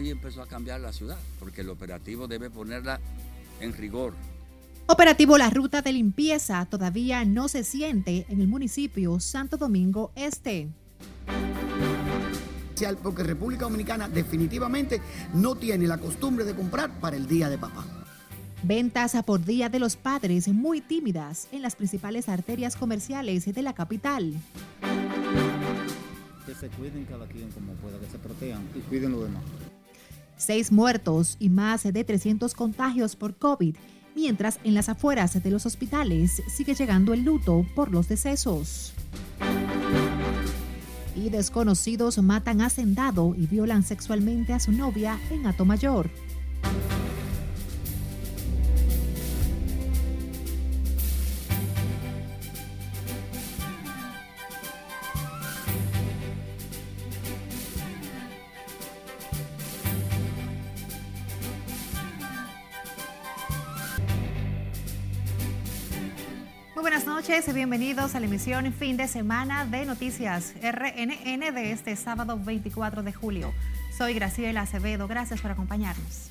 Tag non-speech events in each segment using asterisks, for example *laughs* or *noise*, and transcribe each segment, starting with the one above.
hoy empezó a cambiar la ciudad, porque el operativo debe ponerla en rigor. Operativo La Ruta de Limpieza todavía no se siente en el municipio Santo Domingo Este. Porque República Dominicana definitivamente no tiene la costumbre de comprar para el Día de Papá. Ventas a por Día de los Padres muy tímidas en las principales arterias comerciales de la capital. Que se cuiden cada quien como pueda, que se protejan y cuiden lo demás. Seis muertos y más de 300 contagios por COVID, mientras en las afueras de los hospitales sigue llegando el luto por los decesos. Y desconocidos matan a Hacendado y violan sexualmente a su novia en Atomayor. noches, bienvenidos a la emisión fin de semana de Noticias RNN de este sábado 24 de julio. Soy Graciela Acevedo, gracias por acompañarnos.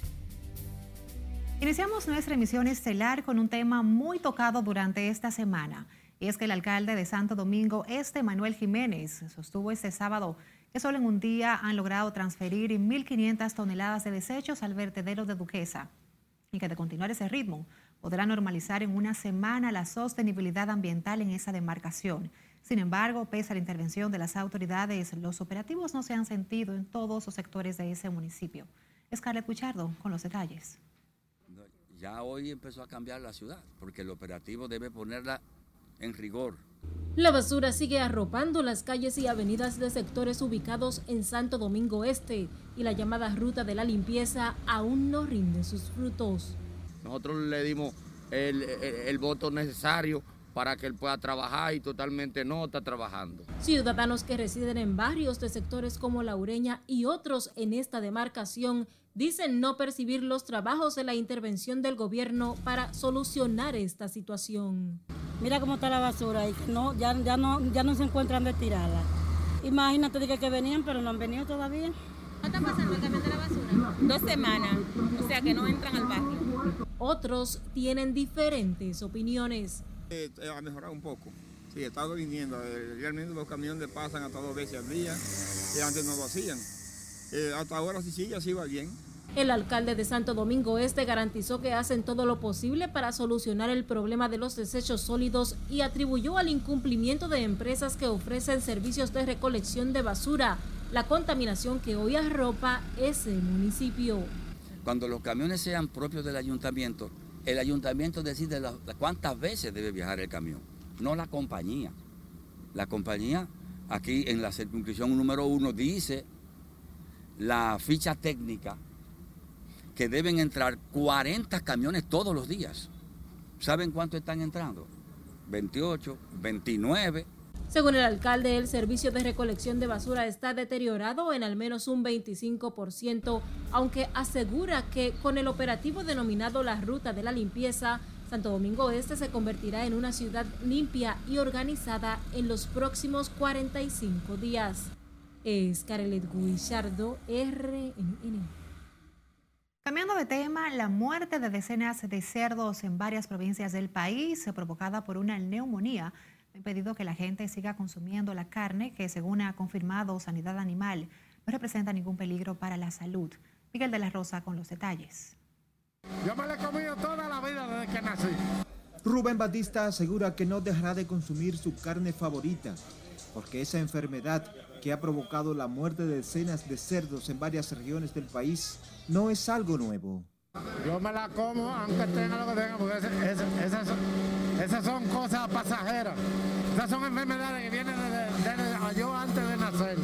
Iniciamos nuestra emisión estelar con un tema muy tocado durante esta semana, y es que el alcalde de Santo Domingo Este, Manuel Jiménez, sostuvo este sábado que solo en un día han logrado transferir 1.500 toneladas de desechos al vertedero de Duquesa, y que de continuar ese ritmo, podrá normalizar en una semana la sostenibilidad ambiental en esa demarcación. Sin embargo, pese a la intervención de las autoridades, los operativos no se han sentido en todos los sectores de ese municipio. Scarlett Cuchardo con los detalles. Ya hoy empezó a cambiar la ciudad, porque el operativo debe ponerla en rigor. La basura sigue arropando las calles y avenidas de sectores ubicados en Santo Domingo Este y la llamada ruta de la limpieza aún no rinde sus frutos. Nosotros le dimos el, voto necesario para que él pueda trabajar y totalmente no está trabajando. Ciudadanos que residen en barrios de sectores como La Ureña y otros en esta demarcación dicen no percibir los trabajos de la intervención del gobierno para solucionar esta situación. Mira cómo está la basura y no, ya, ya, no, ya no se encuentran de tirada. Imagínate que, que venían, pero no han venido todavía. ¿Cuánto está pasando el camión de la basura? Dos semanas, o sea que no entran al barrio. Otros tienen diferentes opiniones. Eh, ha mejorado un poco. Sí, estado viniendo. Eh, realmente los camiones pasan hasta dos veces al día y antes no lo hacían. Eh, hasta ahora sí, sí, ya sí va bien. El alcalde de Santo Domingo Este garantizó que hacen todo lo posible para solucionar el problema de los desechos sólidos y atribuyó al incumplimiento de empresas que ofrecen servicios de recolección de basura la contaminación que hoy arropa ese municipio. Cuando los camiones sean propios del ayuntamiento, el ayuntamiento decide cuántas veces debe viajar el camión, no la compañía. La compañía, aquí en la circunscripción número uno, dice la ficha técnica que deben entrar 40 camiones todos los días. ¿Saben cuánto están entrando? 28, 29. Según el alcalde, el servicio de recolección de basura está deteriorado en al menos un 25%, aunque asegura que con el operativo denominado la Ruta de la Limpieza, Santo Domingo Este se convertirá en una ciudad limpia y organizada en los próximos 45 días. Es Carelet Guillardo, RNN. Cambiando de tema, la muerte de decenas de cerdos en varias provincias del país, provocada por una neumonía, He pedido que la gente siga consumiendo la carne que, según ha confirmado Sanidad Animal, no representa ningún peligro para la salud. Miguel de la Rosa con los detalles. Yo me la he comido toda la vida desde que nací. Rubén Batista asegura que no dejará de consumir su carne favorita, porque esa enfermedad que ha provocado la muerte de decenas de cerdos en varias regiones del país no es algo nuevo. Yo me la como aunque tenga lo que tenga, porque esas, son, cosas pasajeras. Esas son enfermedades que vienen de, yo antes de nacer.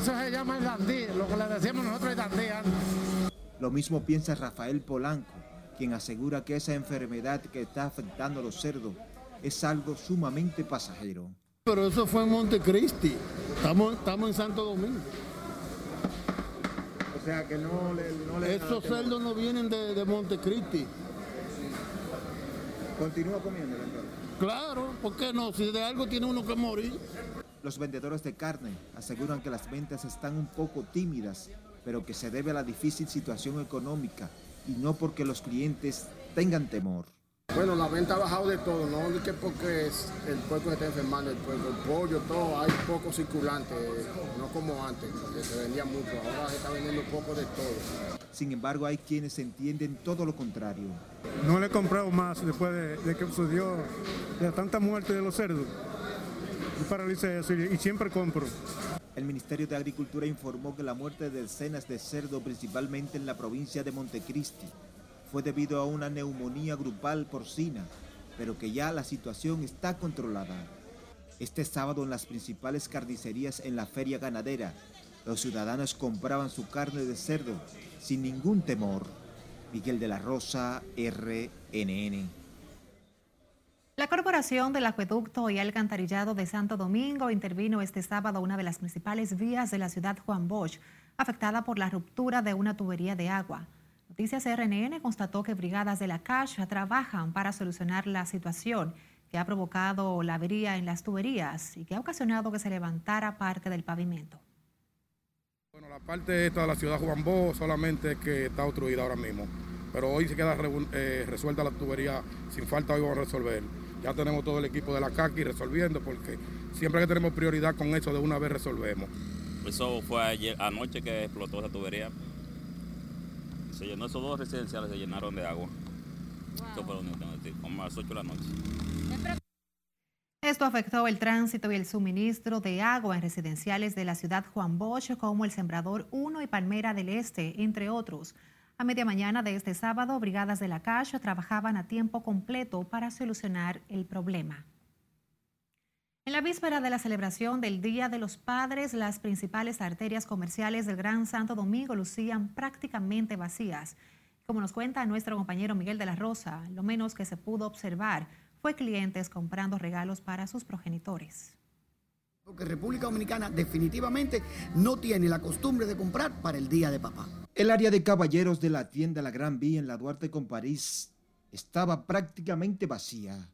Eso se llama el dandí, lo que le decíamos nosotros el dandí Lo mismo piensa Rafael Polanco, quien asegura que esa enfermedad que está afectando a los cerdos es algo sumamente pasajero. Pero eso fue en Montecristi. Estamos, estamos en Santo Domingo sea que no le... No le Esos cerdos no vienen de, de Montecristi. ¿Continúa comiendo Claro, ¿por qué no? Si de algo tiene uno que morir. Los vendedores de carne aseguran que las ventas están un poco tímidas pero que se debe a la difícil situación económica y no porque los clientes tengan temor. Bueno, la venta ha bajado de todo, no es que porque el puerco se está enfermando, el puerco, el pollo, todo, hay poco circulante, no como antes, que se vendía mucho, ahora se está vendiendo poco de todo. Sin embargo, hay quienes entienden todo lo contrario. No le he comprado más después de, que sucedió de tanta muerte de los cerdos. paralicé eso y siempre compro. El Ministerio de Agricultura informó que la muerte de decenas de cerdos, principalmente en la provincia de Montecristi, fue debido a una neumonía grupal porcina, pero que ya la situación está controlada. Este sábado en las principales carnicerías en la feria ganadera, los ciudadanos compraban su carne de cerdo sin ningún temor. Miguel de la Rosa, RNN. La Corporación del Acueducto y Alcantarillado de Santo Domingo intervino este sábado una de las principales vías de la ciudad Juan Bosch, afectada por la ruptura de una tubería de agua. Noticias RNN constató que brigadas de la CASH trabajan para solucionar la situación que ha provocado la avería en las tuberías y que ha ocasionado que se levantara parte del pavimento. Bueno, la parte esta de la ciudad Juan Bó solamente que está obstruida ahora mismo, pero hoy se queda eh, resuelta la tubería, sin falta hoy vamos a resolver. Ya tenemos todo el equipo de la CACI resolviendo porque siempre que tenemos prioridad con eso de una vez resolvemos. Eso fue ayer, anoche que explotó esa tubería se llenó, esos dos residenciales se llenaron de agua. Eso fue lo único que como a las 8 de la noche. Esto afectó el tránsito y el suministro de agua en residenciales de la ciudad Juan Bosch, como el Sembrador 1 y Palmera del Este, entre otros. A media mañana de este sábado, brigadas de la Caja trabajaban a tiempo completo para solucionar el problema. En la víspera de la celebración del Día de los Padres, las principales arterias comerciales del Gran Santo Domingo lucían prácticamente vacías. Como nos cuenta nuestro compañero Miguel de la Rosa, lo menos que se pudo observar fue clientes comprando regalos para sus progenitores. Porque República Dominicana definitivamente no tiene la costumbre de comprar para el Día de Papá. El área de caballeros de la tienda La Gran Vía en la Duarte con París estaba prácticamente vacía.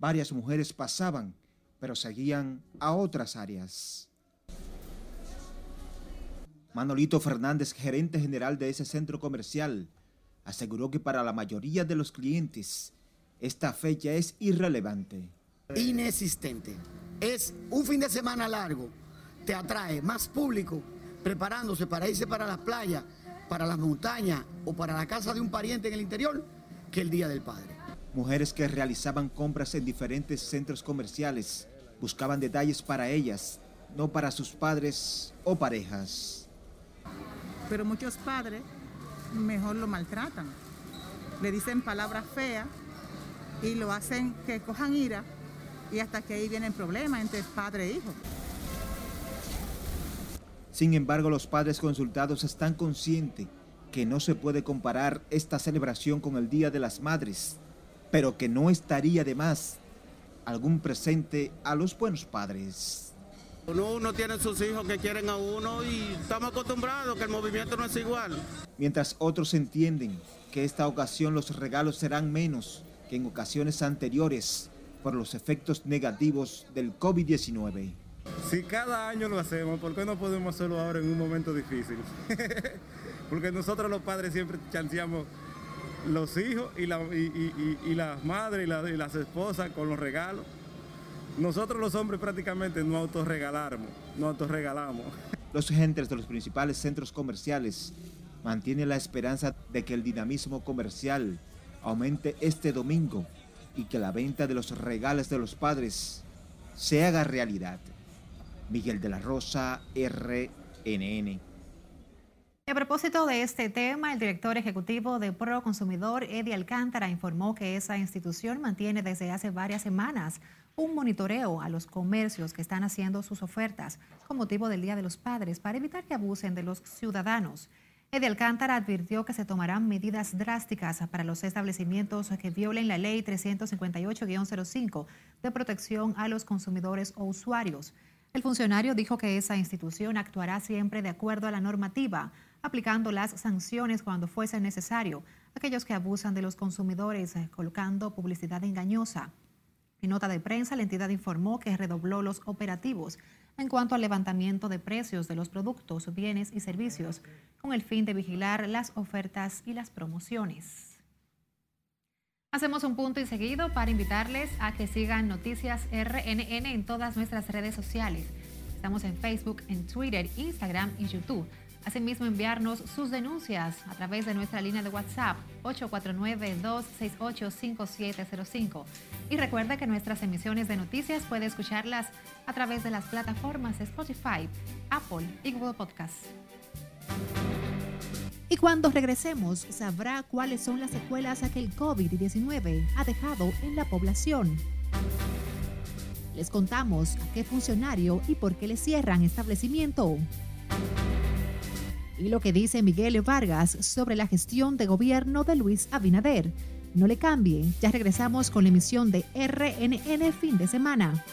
Varias mujeres pasaban pero seguían a otras áreas. Manolito Fernández, gerente general de ese centro comercial, aseguró que para la mayoría de los clientes esta fecha es irrelevante. Inexistente. Es un fin de semana largo. Te atrae más público preparándose para irse para las playas, para las montañas o para la casa de un pariente en el interior que el Día del Padre. Mujeres que realizaban compras en diferentes centros comerciales buscaban detalles para ellas, no para sus padres o parejas. Pero muchos padres mejor lo maltratan. Le dicen palabras feas y lo hacen que cojan ira y hasta que ahí vienen problemas entre padre e hijo. Sin embargo, los padres consultados están conscientes que no se puede comparar esta celebración con el Día de las Madres, pero que no estaría de más algún presente a los buenos padres. Uno, tiene sus hijos que quieren a uno y estamos acostumbrados que el movimiento no es igual. Mientras otros entienden que esta ocasión los regalos serán menos que en ocasiones anteriores por los efectos negativos del COVID-19. Si cada año lo hacemos, ¿por qué no podemos hacerlo ahora en un momento difícil? *laughs* Porque nosotros los padres siempre chanceamos los hijos y, las madres y, las esposas con los regalos. Nosotros los hombres prácticamente no autorregalamos, no autorregalamos. Los agentes de los principales centros comerciales mantienen la esperanza de que el dinamismo comercial aumente este domingo y que la venta de los regalos de los padres se haga realidad. Miguel de la Rosa, RNN. A propósito de este tema, el director ejecutivo de Pro Consumidor, Eddie Alcántara, informó que esa institución mantiene desde hace varias semanas un monitoreo a los comercios que están haciendo sus ofertas con motivo del Día de los Padres para evitar que abusen de los ciudadanos. Eddie Alcántara advirtió que se tomarán medidas drásticas para los establecimientos que violen la ley 358-05 de protección a los consumidores o usuarios. El funcionario dijo que esa institución actuará siempre de acuerdo a la normativa aplicando las sanciones cuando fuese necesario, aquellos que abusan de los consumidores eh, colocando publicidad engañosa. En nota de prensa, la entidad informó que redobló los operativos en cuanto al levantamiento de precios de los productos, bienes y servicios, con el fin de vigilar las ofertas y las promociones. Hacemos un punto y seguido para invitarles a que sigan Noticias RNN en todas nuestras redes sociales. Estamos en Facebook, en Twitter, Instagram y YouTube. Asimismo, enviarnos sus denuncias a través de nuestra línea de WhatsApp 849-268-5705. Y recuerda que nuestras emisiones de noticias puede escucharlas a través de las plataformas Spotify, Apple y Google Podcasts. Y cuando regresemos, sabrá cuáles son las secuelas que el COVID-19 ha dejado en la población. Les contamos a qué funcionario y por qué le cierran establecimiento. Y lo que dice Miguel Vargas sobre la gestión de gobierno de Luis Abinader. No le cambie, ya regresamos con la emisión de RNN fin de semana.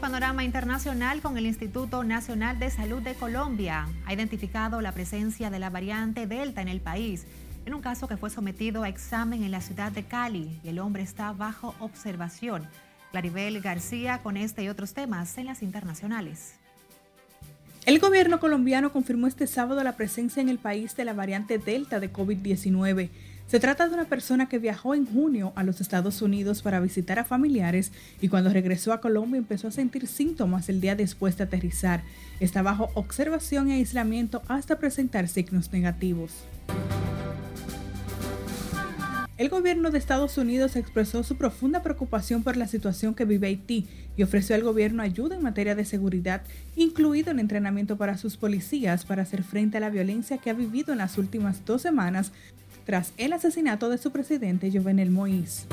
Panorama internacional con el Instituto Nacional de Salud de Colombia. Ha identificado la presencia de la variante Delta en el país, en un caso que fue sometido a examen en la ciudad de Cali y el hombre está bajo observación. Claribel García con este y otros temas en las internacionales. El gobierno colombiano confirmó este sábado la presencia en el país de la variante Delta de COVID-19. Se trata de una persona que viajó en junio a los Estados Unidos para visitar a familiares y cuando regresó a Colombia empezó a sentir síntomas el día después de aterrizar. Está bajo observación y aislamiento hasta presentar signos negativos. El gobierno de Estados Unidos expresó su profunda preocupación por la situación que vive Haití y ofreció al gobierno ayuda en materia de seguridad, incluido el entrenamiento para sus policías para hacer frente a la violencia que ha vivido en las últimas dos semanas tras el asesinato de su presidente Jovenel Moïse.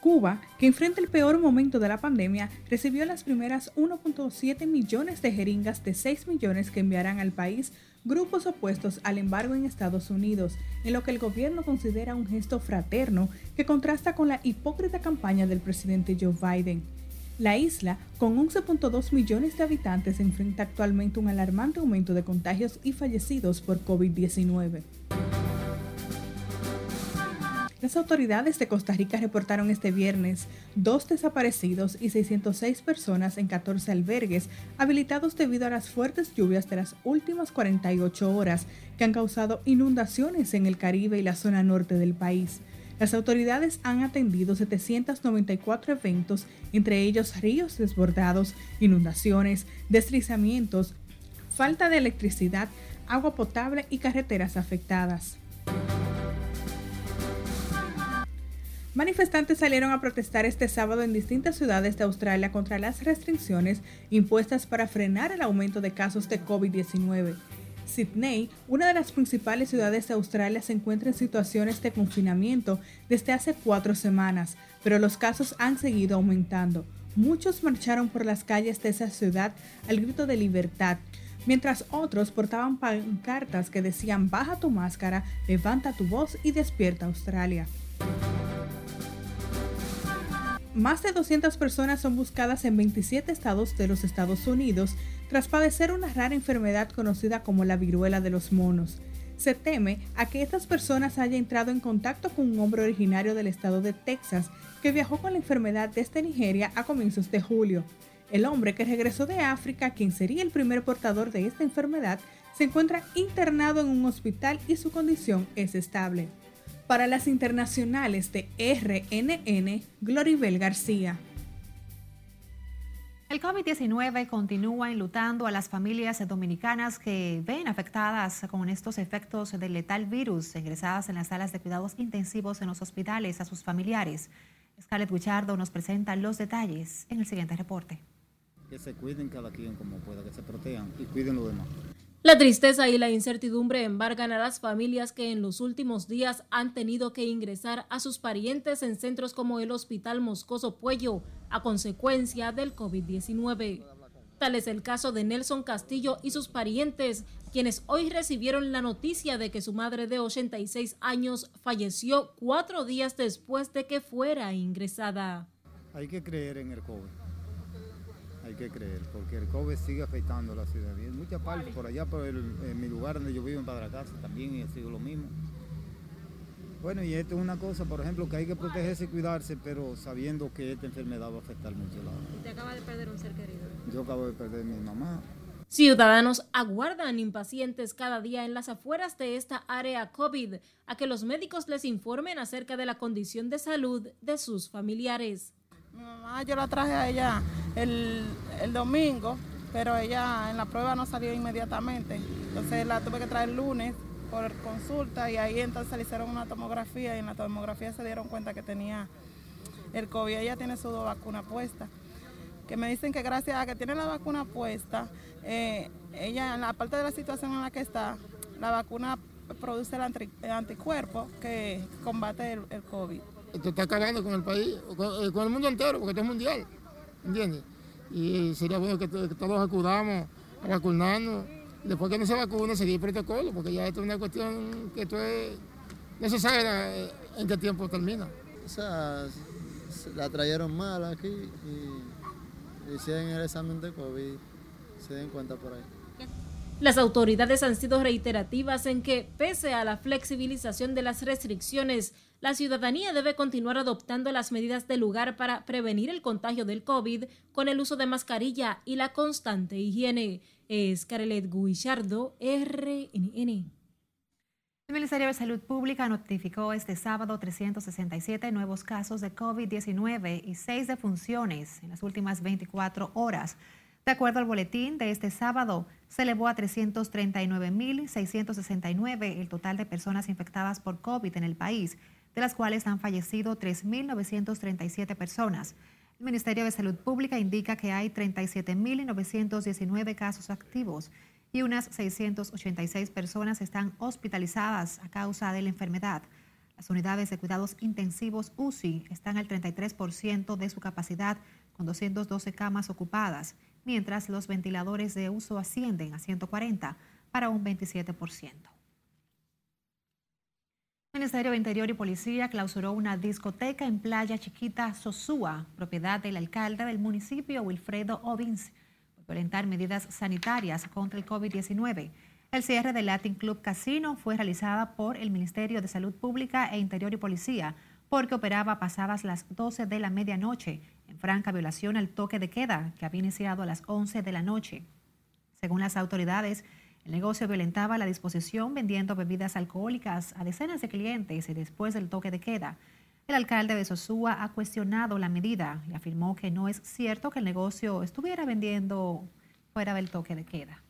Cuba, que enfrenta el peor momento de la pandemia, recibió las primeras 1.7 millones de jeringas de 6 millones que enviarán al país grupos opuestos al embargo en Estados Unidos, en lo que el gobierno considera un gesto fraterno que contrasta con la hipócrita campaña del presidente Joe Biden. La isla, con 11.2 millones de habitantes, enfrenta actualmente un alarmante aumento de contagios y fallecidos por COVID-19. Las autoridades de Costa Rica reportaron este viernes dos desaparecidos y 606 personas en 14 albergues habilitados debido a las fuertes lluvias de las últimas 48 horas que han causado inundaciones en el Caribe y la zona norte del país. Las autoridades han atendido 794 eventos, entre ellos ríos desbordados, inundaciones, deslizamientos, falta de electricidad, agua potable y carreteras afectadas. Manifestantes salieron a protestar este sábado en distintas ciudades de Australia contra las restricciones impuestas para frenar el aumento de casos de COVID-19. Sydney, una de las principales ciudades de Australia, se encuentra en situaciones de confinamiento desde hace cuatro semanas, pero los casos han seguido aumentando. Muchos marcharon por las calles de esa ciudad al grito de libertad, mientras otros portaban pancartas que decían baja tu máscara, levanta tu voz y despierta Australia. Más de 200 personas son buscadas en 27 estados de los Estados Unidos tras padecer una rara enfermedad conocida como la viruela de los monos. Se teme a que estas personas hayan entrado en contacto con un hombre originario del estado de Texas que viajó con la enfermedad desde Nigeria a comienzos de julio. El hombre que regresó de África, quien sería el primer portador de esta enfermedad, se encuentra internado en un hospital y su condición es estable. Para las internacionales de RNN, Gloribel García. El COVID-19 continúa enlutando a las familias dominicanas que ven afectadas con estos efectos del letal virus, ingresadas en las salas de cuidados intensivos en los hospitales a sus familiares. Scarlett Guichardo nos presenta los detalles en el siguiente reporte. Que se cuiden cada quien como pueda, que se protejan y cuiden los demás. La tristeza y la incertidumbre embargan a las familias que en los últimos días han tenido que ingresar a sus parientes en centros como el Hospital Moscoso Puello a consecuencia del COVID-19. Tal es el caso de Nelson Castillo y sus parientes, quienes hoy recibieron la noticia de que su madre de 86 años falleció cuatro días después de que fuera ingresada. Hay que creer en el COVID. Hay que creer, porque el COVID sigue afectando a la ciudad. Y en muchas partes, por allá, por el, en mi lugar donde yo vivo, en Padracasa, también ha sido lo mismo. Bueno, y esto es una cosa, por ejemplo, que hay que protegerse y cuidarse, pero sabiendo que esta enfermedad va a afectar mucho la Usted acaba de perder un ser querido. Yo acabo de perder a mi mamá. Ciudadanos aguardan impacientes cada día en las afueras de esta área COVID a que los médicos les informen acerca de la condición de salud de sus familiares. Mi mamá yo la traje a ella el, el domingo, pero ella en la prueba no salió inmediatamente. Entonces la tuve que traer el lunes por consulta y ahí entonces le hicieron una tomografía y en la tomografía se dieron cuenta que tenía el COVID. Ella tiene su vacuna puesta. Que me dicen que gracias a que tiene la vacuna puesta, eh, ella, en la parte de la situación en la que está, la vacuna produce el, anti, el anticuerpo que combate el, el, COVID. Esto está acabando con el país, con, con, el mundo entero, porque esto es mundial, ¿entiendes? Y sería bueno que, que todos acudamos a vacunarnos después que no se vacune, seguir el protocolo, porque ya esto es una cuestión que esto es necesaria en qué tiempo termina. O sea, la trajeron mal aquí y hicieron el examen de COVID, se den cuenta por ahí. Las autoridades han sido reiterativas en que, pese a la flexibilización de las restricciones, la ciudadanía debe continuar adoptando las medidas del lugar para prevenir el contagio del COVID con el uso de mascarilla y la constante higiene. Es Carelet Guillardo, RNN. El Ministerio de Salud Pública notificó este sábado 367 nuevos casos de COVID-19 y 6 defunciones en las últimas 24 horas. De acuerdo al boletín de este sábado, se elevó a 339.669 el total de personas infectadas por COVID en el país, de las cuales han fallecido 3.937 personas. El Ministerio de Salud Pública indica que hay 37.919 casos activos y unas 686 personas están hospitalizadas a causa de la enfermedad. Las unidades de cuidados intensivos UCI están al 33% de su capacidad, con 212 camas ocupadas, mientras los ventiladores de uso ascienden a 140 para un 27%. El Ministerio de Interior y Policía clausuró una discoteca en Playa Chiquita, Sosúa, propiedad del alcalde del municipio, Wilfredo Ovins, por violentar medidas sanitarias contra el COVID-19. El cierre del Latin Club Casino fue realizada por el Ministerio de Salud Pública e Interior y Policía porque operaba pasadas las 12 de la medianoche, en franca violación al toque de queda que había iniciado a las 11 de la noche. Según las autoridades, el negocio violentaba la disposición vendiendo bebidas alcohólicas a decenas de clientes y después del toque de queda. El alcalde de Sosúa ha cuestionado la medida y afirmó que no es cierto que el negocio estuviera vendiendo fuera del toque de queda.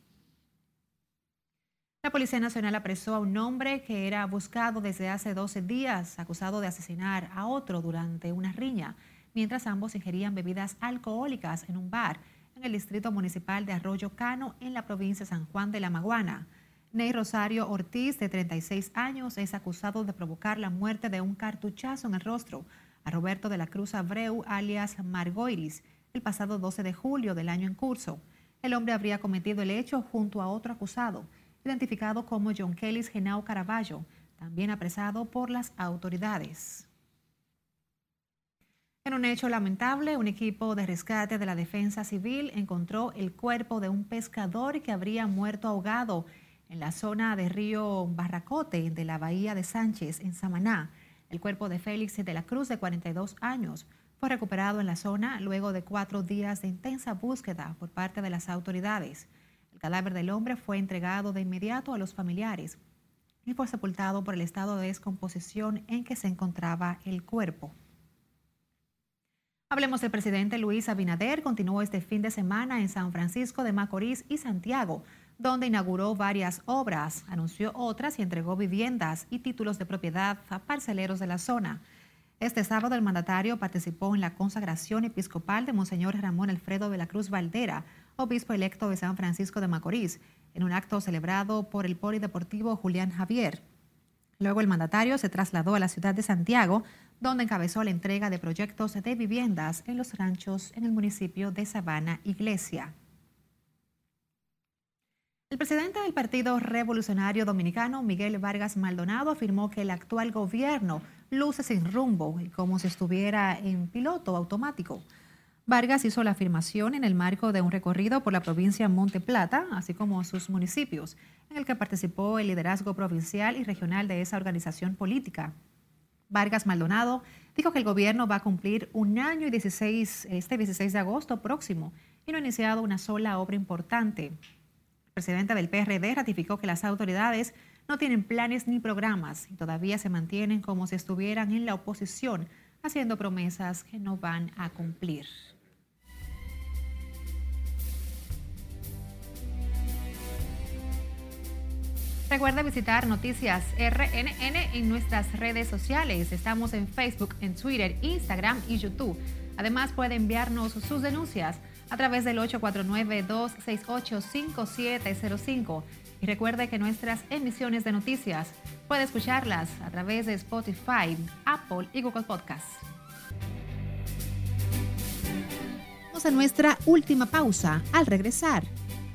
La Policía Nacional apresó a un hombre que era buscado desde hace 12 días, acusado de asesinar a otro durante una riña, mientras ambos ingerían bebidas alcohólicas en un bar en el distrito municipal de Arroyo Cano, en la provincia de San Juan de la Maguana. Ney Rosario Ortiz, de 36 años, es acusado de provocar la muerte de un cartuchazo en el rostro a Roberto de la Cruz Abreu, alias Margoiris, el pasado 12 de julio del año en curso. El hombre habría cometido el hecho junto a otro acusado, identificado como John Kelly Genao Caraballo, también apresado por las autoridades. En un hecho lamentable, un equipo de rescate de la Defensa Civil encontró el cuerpo de un pescador que habría muerto ahogado en la zona de Río Barracote de la Bahía de Sánchez, en Samaná. El cuerpo de Félix de la Cruz, de 42 años, fue recuperado en la zona luego de cuatro días de intensa búsqueda por parte de las autoridades. El cadáver del hombre fue entregado de inmediato a los familiares y fue sepultado por el estado de descomposición en que se encontraba el cuerpo. Hablemos del presidente Luis Abinader. Continuó este fin de semana en San Francisco de Macorís y Santiago, donde inauguró varias obras, anunció otras y entregó viviendas y títulos de propiedad a parceleros de la zona. Este sábado el mandatario participó en la consagración episcopal de Monseñor Ramón Alfredo de la Cruz Valdera, obispo electo de San Francisco de Macorís, en un acto celebrado por el Polideportivo Julián Javier. Luego el mandatario se trasladó a la ciudad de Santiago, donde encabezó la entrega de proyectos de viviendas en los ranchos en el municipio de Sabana Iglesia. El presidente del Partido Revolucionario Dominicano, Miguel Vargas Maldonado, afirmó que el actual gobierno luce sin rumbo y como si estuviera en piloto automático. Vargas hizo la afirmación en el marco de un recorrido por la provincia Monte Plata, así como sus municipios, en el que participó el liderazgo provincial y regional de esa organización política. Vargas Maldonado dijo que el gobierno va a cumplir un año y 16, este 16 de agosto próximo y no ha iniciado una sola obra importante. El presidente del PRD ratificó que las autoridades no tienen planes ni programas y todavía se mantienen como si estuvieran en la oposición, haciendo promesas que no van a cumplir. Recuerda visitar Noticias RNN en nuestras redes sociales. Estamos en Facebook, en Twitter, Instagram y YouTube. Además, puede enviarnos sus denuncias a través del 849-268-5705. Y recuerde que nuestras emisiones de noticias puede escucharlas a través de Spotify, Apple y Google Podcasts. Vamos a nuestra última pausa. Al regresar,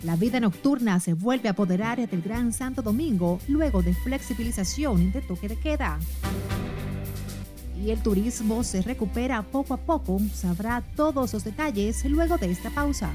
la vida nocturna se vuelve a apoderar del Gran Santo Domingo luego de flexibilización de toque de queda. Y el turismo se recupera poco a poco. Sabrá todos los detalles luego de esta pausa.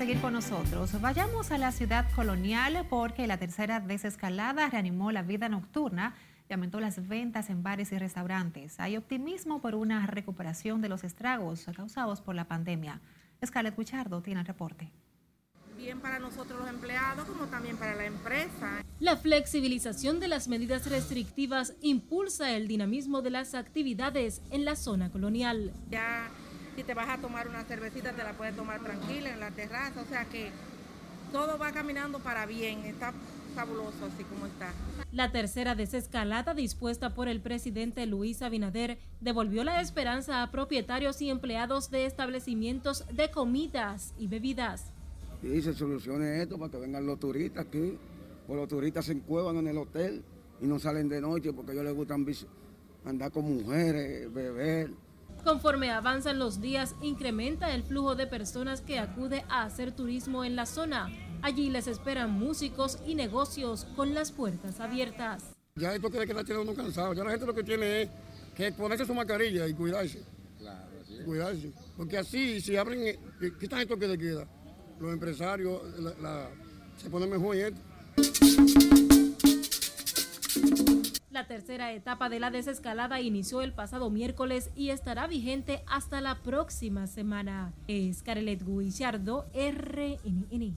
Seguir con nosotros. Vayamos a la ciudad colonial porque la tercera desescalada reanimó la vida nocturna y aumentó las ventas en bares y restaurantes. Hay optimismo por una recuperación de los estragos causados por la pandemia. Scarlett Guichardo tiene el reporte. Bien para nosotros los empleados como también para la empresa. La flexibilización de las medidas restrictivas impulsa el dinamismo de las actividades en la zona colonial. Ya si te vas a tomar una cervecita te la puedes tomar tranquila en la terraza, o sea que todo va caminando para bien, está fabuloso así como está. La tercera desescalada dispuesta por el presidente Luis Abinader devolvió la esperanza a propietarios y empleados de establecimientos de comidas y bebidas. Y se solucione esto para que vengan los turistas aquí, o los turistas se encuevan en el hotel y no salen de noche porque a ellos les gusta andar con mujeres, beber. Conforme avanzan los días, incrementa el flujo de personas que acude a hacer turismo en la zona. Allí les esperan músicos y negocios con las puertas abiertas. Ya esto que la tiene uno cansado. Ya la gente lo que tiene es que ponerse su mascarilla y cuidarse. Claro, sí. Cuidarse. Porque así, si abren, eh, quitan esto que le queda, los empresarios la, la, se ponen mejor en esto. La tercera etapa de la desescalada inició el pasado miércoles y estará vigente hasta la próxima semana. Es Carelet Guillardo, RNN.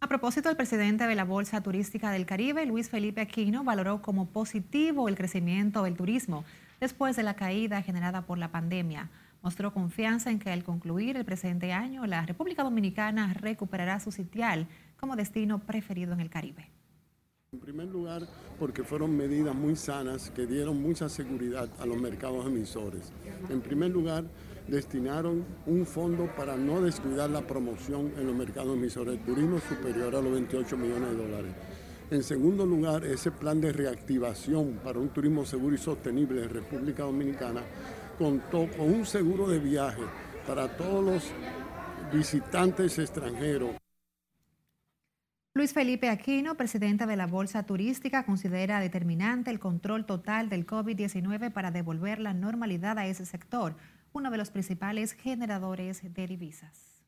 A propósito, el presidente de la Bolsa Turística del Caribe, Luis Felipe Aquino, valoró como positivo el crecimiento del turismo después de la caída generada por la pandemia. Mostró confianza en que al concluir el presente año, la República Dominicana recuperará su sitial como destino preferido en el Caribe. En primer lugar, porque fueron medidas muy sanas que dieron mucha seguridad a los mercados emisores. En primer lugar, destinaron un fondo para no descuidar la promoción en los mercados emisores. El turismo superior a los 28 millones de dólares. En segundo lugar, ese plan de reactivación para un turismo seguro y sostenible de República Dominicana contó con un seguro de viaje para todos los visitantes extranjeros. Luis Felipe Aquino, presidente de la Bolsa Turística, considera determinante el control total del COVID-19 para devolver la normalidad a ese sector, uno de los principales generadores de divisas.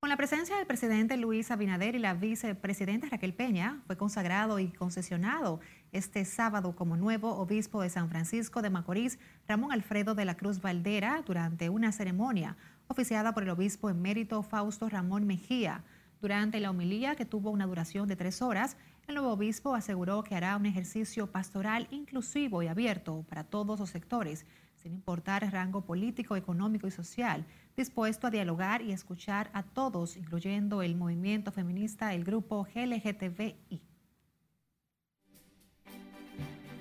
Con la presencia del presidente Luis Abinader y la vicepresidenta Raquel Peña, fue consagrado y concesionado este sábado como nuevo obispo de San Francisco de Macorís, Ramón Alfredo de la Cruz Valdera, durante una ceremonia oficiada por el obispo emérito Fausto Ramón Mejía. Durante la homilía, que tuvo una duración de tres horas, el nuevo obispo aseguró que hará un ejercicio pastoral inclusivo y abierto para todos los sectores, sin importar rango político, económico y social, dispuesto a dialogar y escuchar a todos, incluyendo el movimiento feminista, el grupo LGTBI.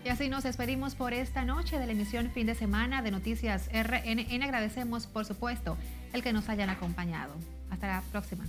Y así nos despedimos por esta noche de la emisión fin de semana de Noticias RNN. Agradecemos, por supuesto, el que nos hayan acompañado. Hasta la próxima.